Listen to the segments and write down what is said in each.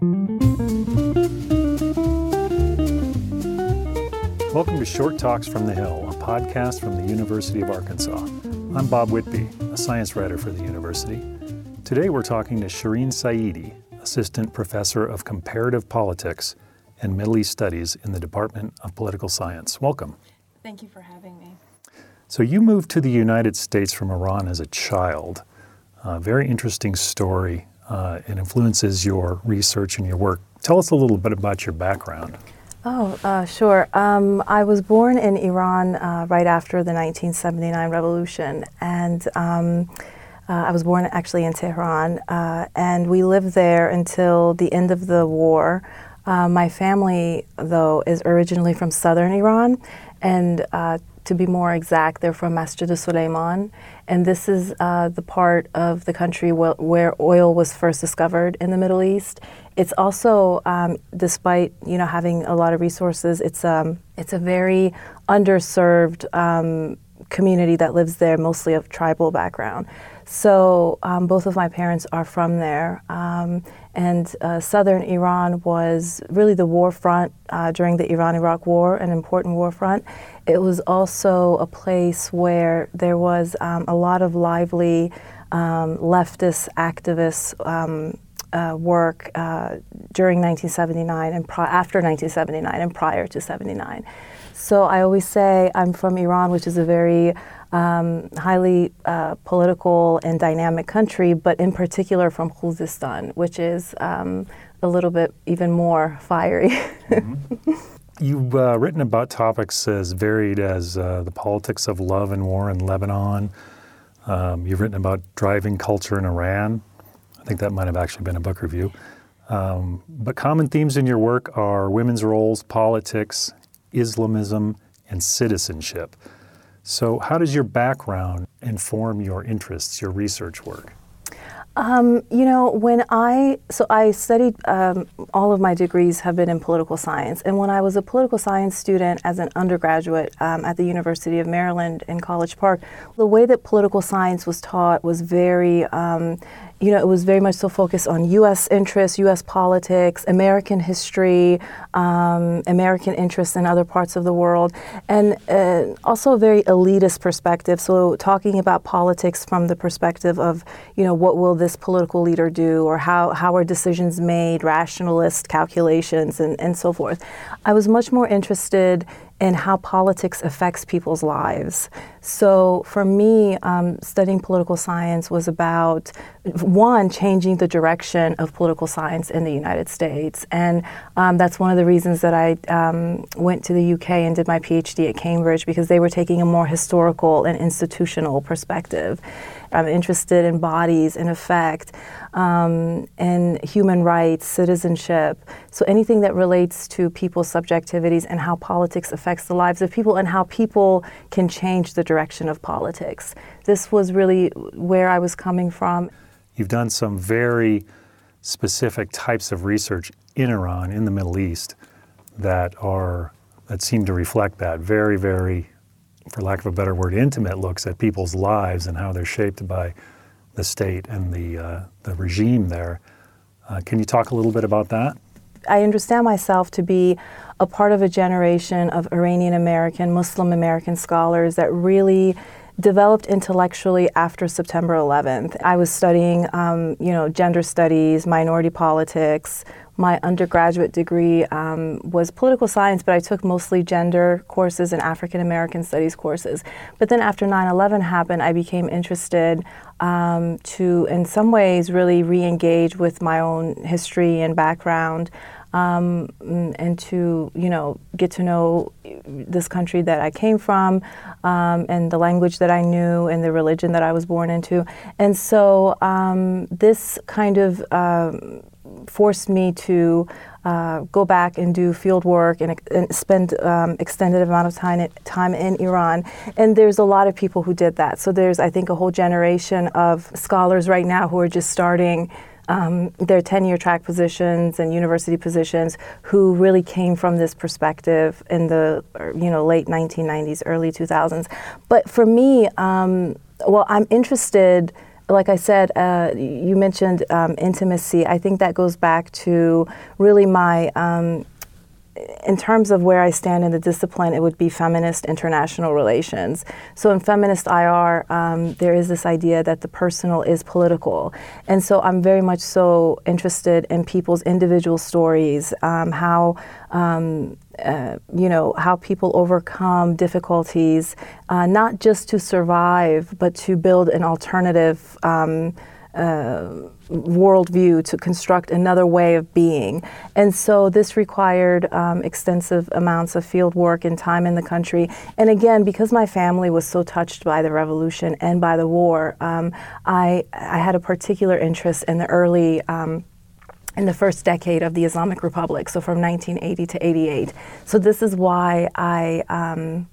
Welcome to Short Talks from the Hill, a podcast from the University of Arkansas. I'm Bob Whitby, a science writer for the university. Today we're talking to Shirin Saeidi, Assistant Professor of Comparative Politics and Middle East Studies in the Department of Political Science. Welcome. Thank you for having me. So, you moved to the United States from Iran as a child. A very interesting story. Uh, it influences your research and your work. Tell us a little bit about your background. Oh, uh, sure. Um, I was born in Iran uh, right after the 1979 revolution, and um, uh, I was born actually in Tehran, uh, and we lived there until the end of the war. Uh, my family, though, is originally from southern Iran, and to be more exact, they're from Masjid Suleiman, and this is uh, the part of the country wh- where oil was first discovered in the Middle East. It's also, um, despite you know having a lot of resources, it's um, it's a very underserved um, community that lives there, mostly of tribal background. So um, both of my parents are from there. And uh, southern Iran was really the war front uh, during the Iran Iraq War, an important war front. It was also a place where there was um, a lot of lively um, leftist activists. Um, uh, work uh, during 1979 and pri- after 1979 and prior to 79. So I always say I'm from Iran, which is a very um, highly uh, political and dynamic country, but in particular from Khuzestan, which is um, a little bit even more fiery. mm-hmm. You've uh, written about topics as varied as uh, the politics of love and war in Lebanon. Um, you've written about driving culture in Iran. I think that might have actually been a book review. Um, but common themes in your work are women's roles, politics, Islamism, and citizenship. So, how does your background inform your interests, your research work? Um, you know, when I, so I studied, um, all of my degrees have been in political science. And when I was a political science student as an undergraduate um, at the University of Maryland in College Park, the way that political science was taught was very, um, you know, it was very much so focused on U.S. interests, U.S. politics, American history, um, American interests in other parts of the world, and uh, also a very elitist perspective. So, talking about politics from the perspective of, you know, what will this political leader do, or how, how are decisions made, rationalist calculations, and, and so forth. I was much more interested and how politics affects people's lives. So for me, um, studying political science was about one, changing the direction of political science in the United States. And um, that's one of the reasons that I um, went to the UK and did my PhD at Cambridge because they were taking a more historical and institutional perspective. I'm interested in bodies in effect, um, human rights, citizenship. So anything that relates to people's subjectivities and how politics affects the lives of people and how people can change the direction of politics. This was really where I was coming from. You've done some very specific types of research in Iran, in the Middle East, that are that seem to reflect that very, very for lack of a better word, intimate looks at people's lives and how they're shaped by the state and the, uh, the regime there. Uh, can you talk a little bit about that? I understand myself to be a part of a generation of Iranian American, Muslim American scholars that really developed intellectually after September 11th. I was studying, um, you know, gender studies, minority politics, my undergraduate degree um, was political science, but I took mostly gender courses and African American studies courses. But then after 9 11 happened, I became interested um, to, in some ways, really re engage with my own history and background. Um, and to you know get to know this country that I came from, um, and the language that I knew, and the religion that I was born into, and so um, this kind of um, forced me to uh, go back and do field work and, and spend um, extended amount of time time in Iran. And there's a lot of people who did that. So there's, I think, a whole generation of scholars right now who are just starting. Um, their tenure track positions and university positions who really came from this perspective in the you know late 1990s early 2000s but for me um, well i'm interested like I said, uh, you mentioned um, intimacy. I think that goes back to really my um, in terms of where I stand in the discipline, it would be feminist international relations. So in feminist IR, um, there is this idea that the personal is political. And so I'm very much so interested in people's individual stories, um, how, um, uh, you know, how people overcome difficulties, uh, not just to survive, but to build an alternative. Um, uh, worldview to construct another way of being. And so this required um, extensive amounts of field work and time in the country. And again, because my family was so touched by the revolution and by the war, um, I, I had a particular interest in the early. In the first decade of the Islamic Republic, so from 1980 to 88. So, this is why I um,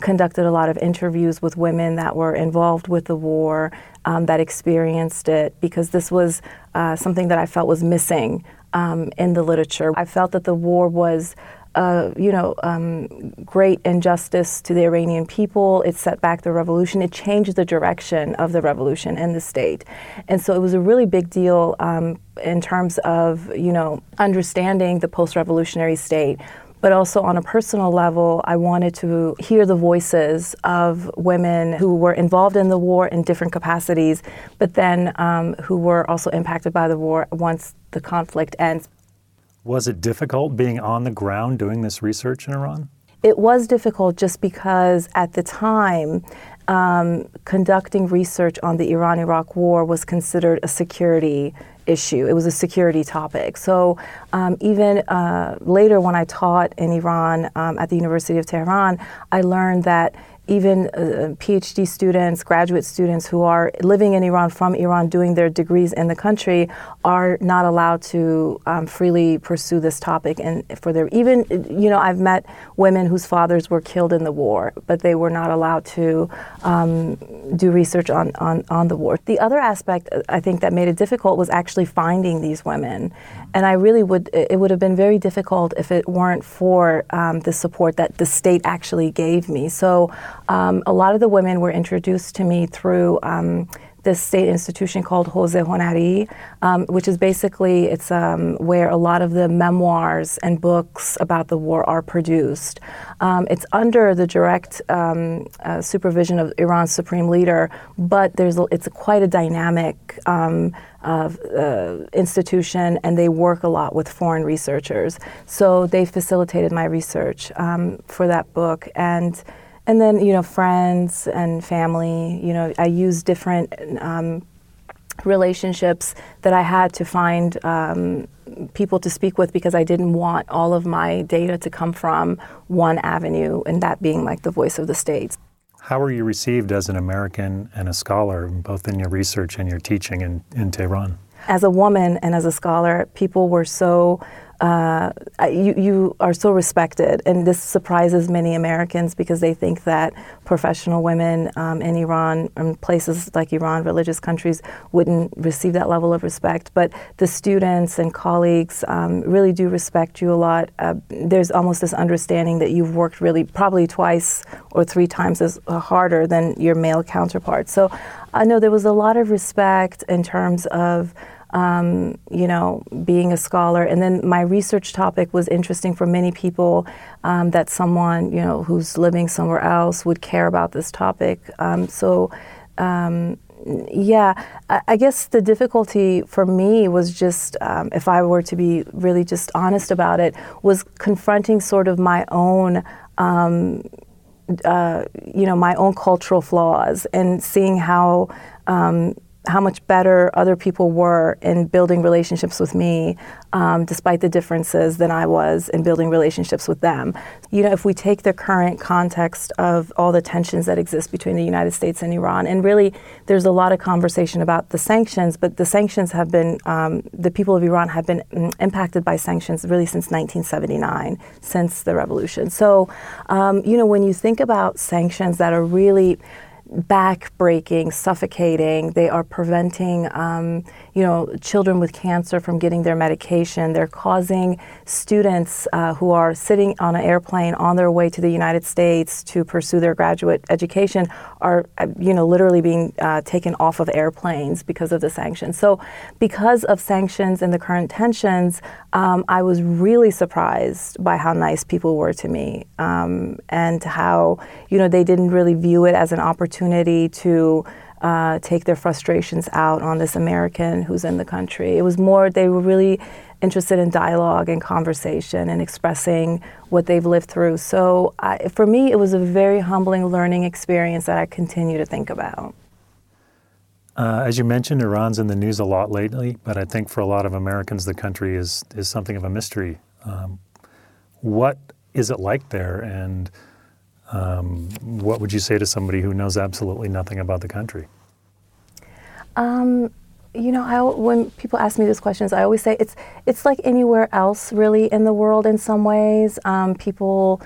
conducted a lot of interviews with women that were involved with the war, um, that experienced it, because this was uh, something that I felt was missing um, in the literature. I felt that the war was. You know, um, great injustice to the Iranian people. It set back the revolution. It changed the direction of the revolution and the state. And so it was a really big deal um, in terms of, you know, understanding the post revolutionary state but also on a personal level, I wanted to hear the voices of women who were involved in the war in different capacities, but then um, who were also impacted by the war once the conflict ends. Was it difficult being on the ground doing this research in Iran? It was difficult just because at the time, um, conducting research on the Iran Iraq war was considered a security issue. It was a security topic. So um, even uh, later, when I taught in Iran um, at the University of Tehran, I learned that even uh, PhD students, graduate students who are living in Iran from Iran doing their degrees in the country are not allowed to um, freely pursue this topic. And for their, even, you know, I've met women whose fathers were killed in the war, but they were not allowed to um, do research on, on, on the war. The other aspect uh, I think that made it difficult was actually finding these women. And I really would, it would have been very difficult if it weren't for um, the support that the state actually gave me. So um, a lot of the women were introduced to me through um, this state institution called Hozeh Honari, um, which is basically it's um, where a lot of the memoirs and books about the war are produced. Um, it's under the direct um, uh, supervision of Iran's supreme leader, but there's it's quite a dynamic uh, institution, and they work a lot with foreign researchers. So they facilitated my research um, for that book and and then you know friends and family you know i use different um, relationships that i had to find um, people to speak with because i didn't want all of my data to come from one avenue and that being like the voice of the states how were you received as an american and a scholar both in your research and your teaching in, in tehran? As a woman and as a scholar people were so uh, you, you are so respected. And this surprises many Americans because they think that professional women um, in Iran and places like Iran, religious countries, wouldn't receive that level of respect. But the students and colleagues um, really do respect you a lot. Uh, there's almost this understanding that you've worked really probably twice or three times as uh, harder than your male counterparts. So I know there was a lot of respect in terms of um, you know, being a scholar. And then my research topic was interesting for many people um, that someone, you know, who's living somewhere else would care about this topic. Um, so, um, yeah, I, I, guess the difficulty for me was just, um, if I were to be really just honest about it, was confronting sort of my own. Um, uh, you know my own cultural flaws and seeing how um, how much better other people were in building relationships with me, um, despite the differences than I was in building relationships with them. You know, if we take the current context of all the tensions that exist between the United States and Iran, and really there's a lot of conversation about the sanctions, but the sanctions have been, um, the people of Iran have been mm, impacted by sanctions really since 1979, since the revolution. So, um, you know, when you think about sanctions that are really back breaking, suffocating. They are preventing, um, you know, children with cancer from getting their medication. They're causing students uh, who are sitting on an airplane on their way to the United States to pursue their graduate education are, uh, you know, literally being uh, taken off of airplanes because of the sanctions. So, because of sanctions and the current tensions, um, I was really surprised by how nice people were to me um, and how, you know, they didn't really view it as an opportunity to uh, take their frustrations out on this American who's in the country. It was more, they were really interested in dialogue and conversation and expressing what they've lived through. So I, for me, it was a very humbling learning experience that I continue to think about. Uh, as you mentioned, Iran's in the news a lot lately, but I think for a lot of Americans, the country is, is something of a mystery. Um, what is it like there, and um, what would you say to somebody who knows absolutely nothing about the country? Um, you know, I, when people ask me these questions, I always say it's it's like anywhere else, really, in the world. In some ways, um, people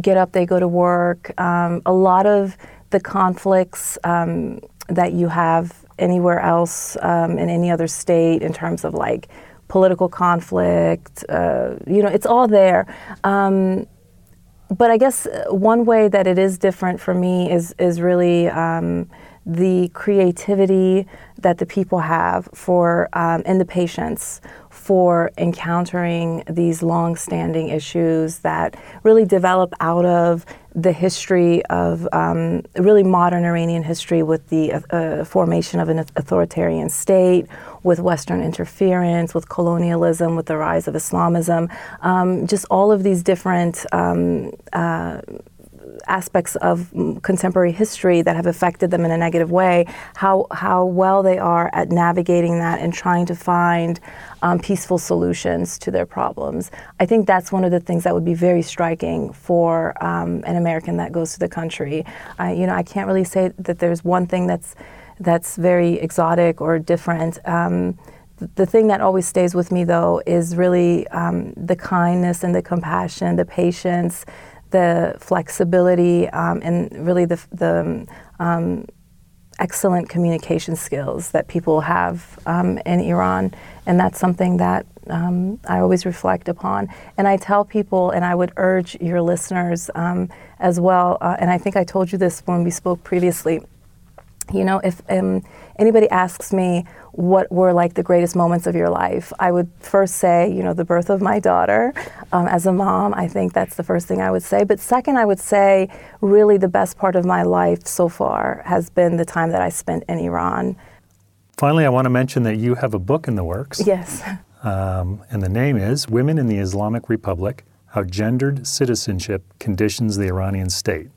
get up, they go to work. Um, a lot of the conflicts um, that you have anywhere else um, in any other state, in terms of like political conflict, uh, you know, it's all there. Um, but I guess uh, one way that it is different for me is is really um, the creativity that the people have for um, and the patience for encountering these long-standing issues that really develop out of the history of um, really modern Iranian history with the uh, uh, formation of an authoritarian state, with Western interference, with colonialism, with the rise of Islamism, um, just all of these different um, uh, aspects of contemporary history that have affected them in a negative way, how, how well they are at navigating that and trying to find um, peaceful solutions to their problems. I think that's one of the things that would be very striking for um, an American that goes to the country. I, you know, I can't really say that there's one thing that's that's very exotic or different. Um, the thing that always stays with me, though, is really um, the kindness and the compassion, the patience, the flexibility, um, and really the, the um, excellent communication skills that people have um, in Iran. And that's something that um, I always reflect upon. And I tell people, and I would urge your listeners um, as well, uh, and I think I told you this when we spoke previously. You know, if um, anybody asks me, what were like the greatest moments of your life? I would first say, you know, the birth of my daughter. Um, as a mom, I think that's the first thing I would say. But second, I would say, really, the best part of my life so far has been the time that I spent in Iran. Finally, I want to mention that you have a book in the works. Yes. Um, and the name is Women in the Islamic Republic How Gendered Citizenship Conditions the Iranian State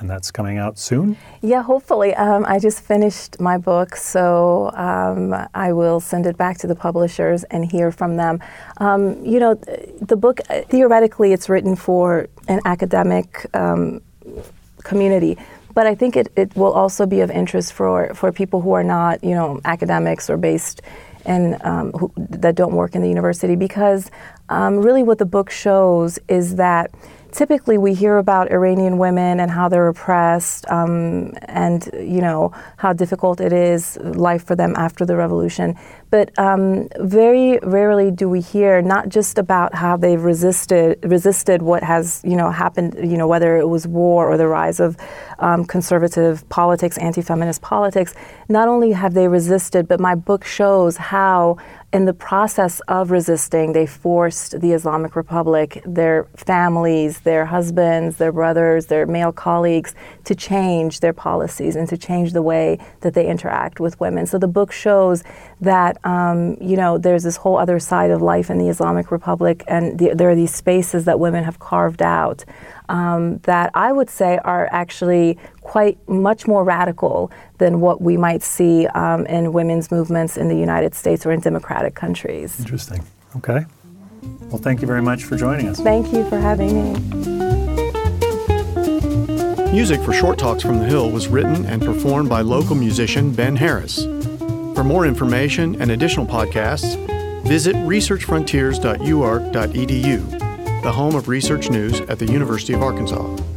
and that's coming out soon? Yeah, hopefully. Um, I just finished my book, so um, I will send it back to the publishers and hear from them. Um, you know, the book, theoretically, it's written for an academic um, community. But I think it, it will also be of interest for, for people who are not, you know, academics or based and um, that don't work in the university because um, really what the book shows is that typically we hear about Iranian women and how they're oppressed um, and you know how difficult it is life for them after the revolution. But um, very rarely do we hear not just about how they've resisted resisted what has you know happened you know whether it was war or the rise of um, conservative politics anti-feminist politics. Not only have they resisted but my book shows how in the process of resisting, they forced the Islamic Republic, their families, their husbands, their brothers, their male colleagues to change their policies and to change the way that they interact with women. So the book shows that, um, you know, there's this whole other side of life in the Islamic Republic, and the, there are these spaces that women have carved out um, that I would say are actually quite much more radical than what we might see um, in women's movements in the United States or in democratic countries. Interesting. Okay. Well, thank you very much for joining us. Thank you for having me. Music for Short Talks from the Hill was written and performed by local musician Ben Harris. For more information and additional podcasts, visit researchfrontiers.uark.edu the home of research news at the University of Arkansas.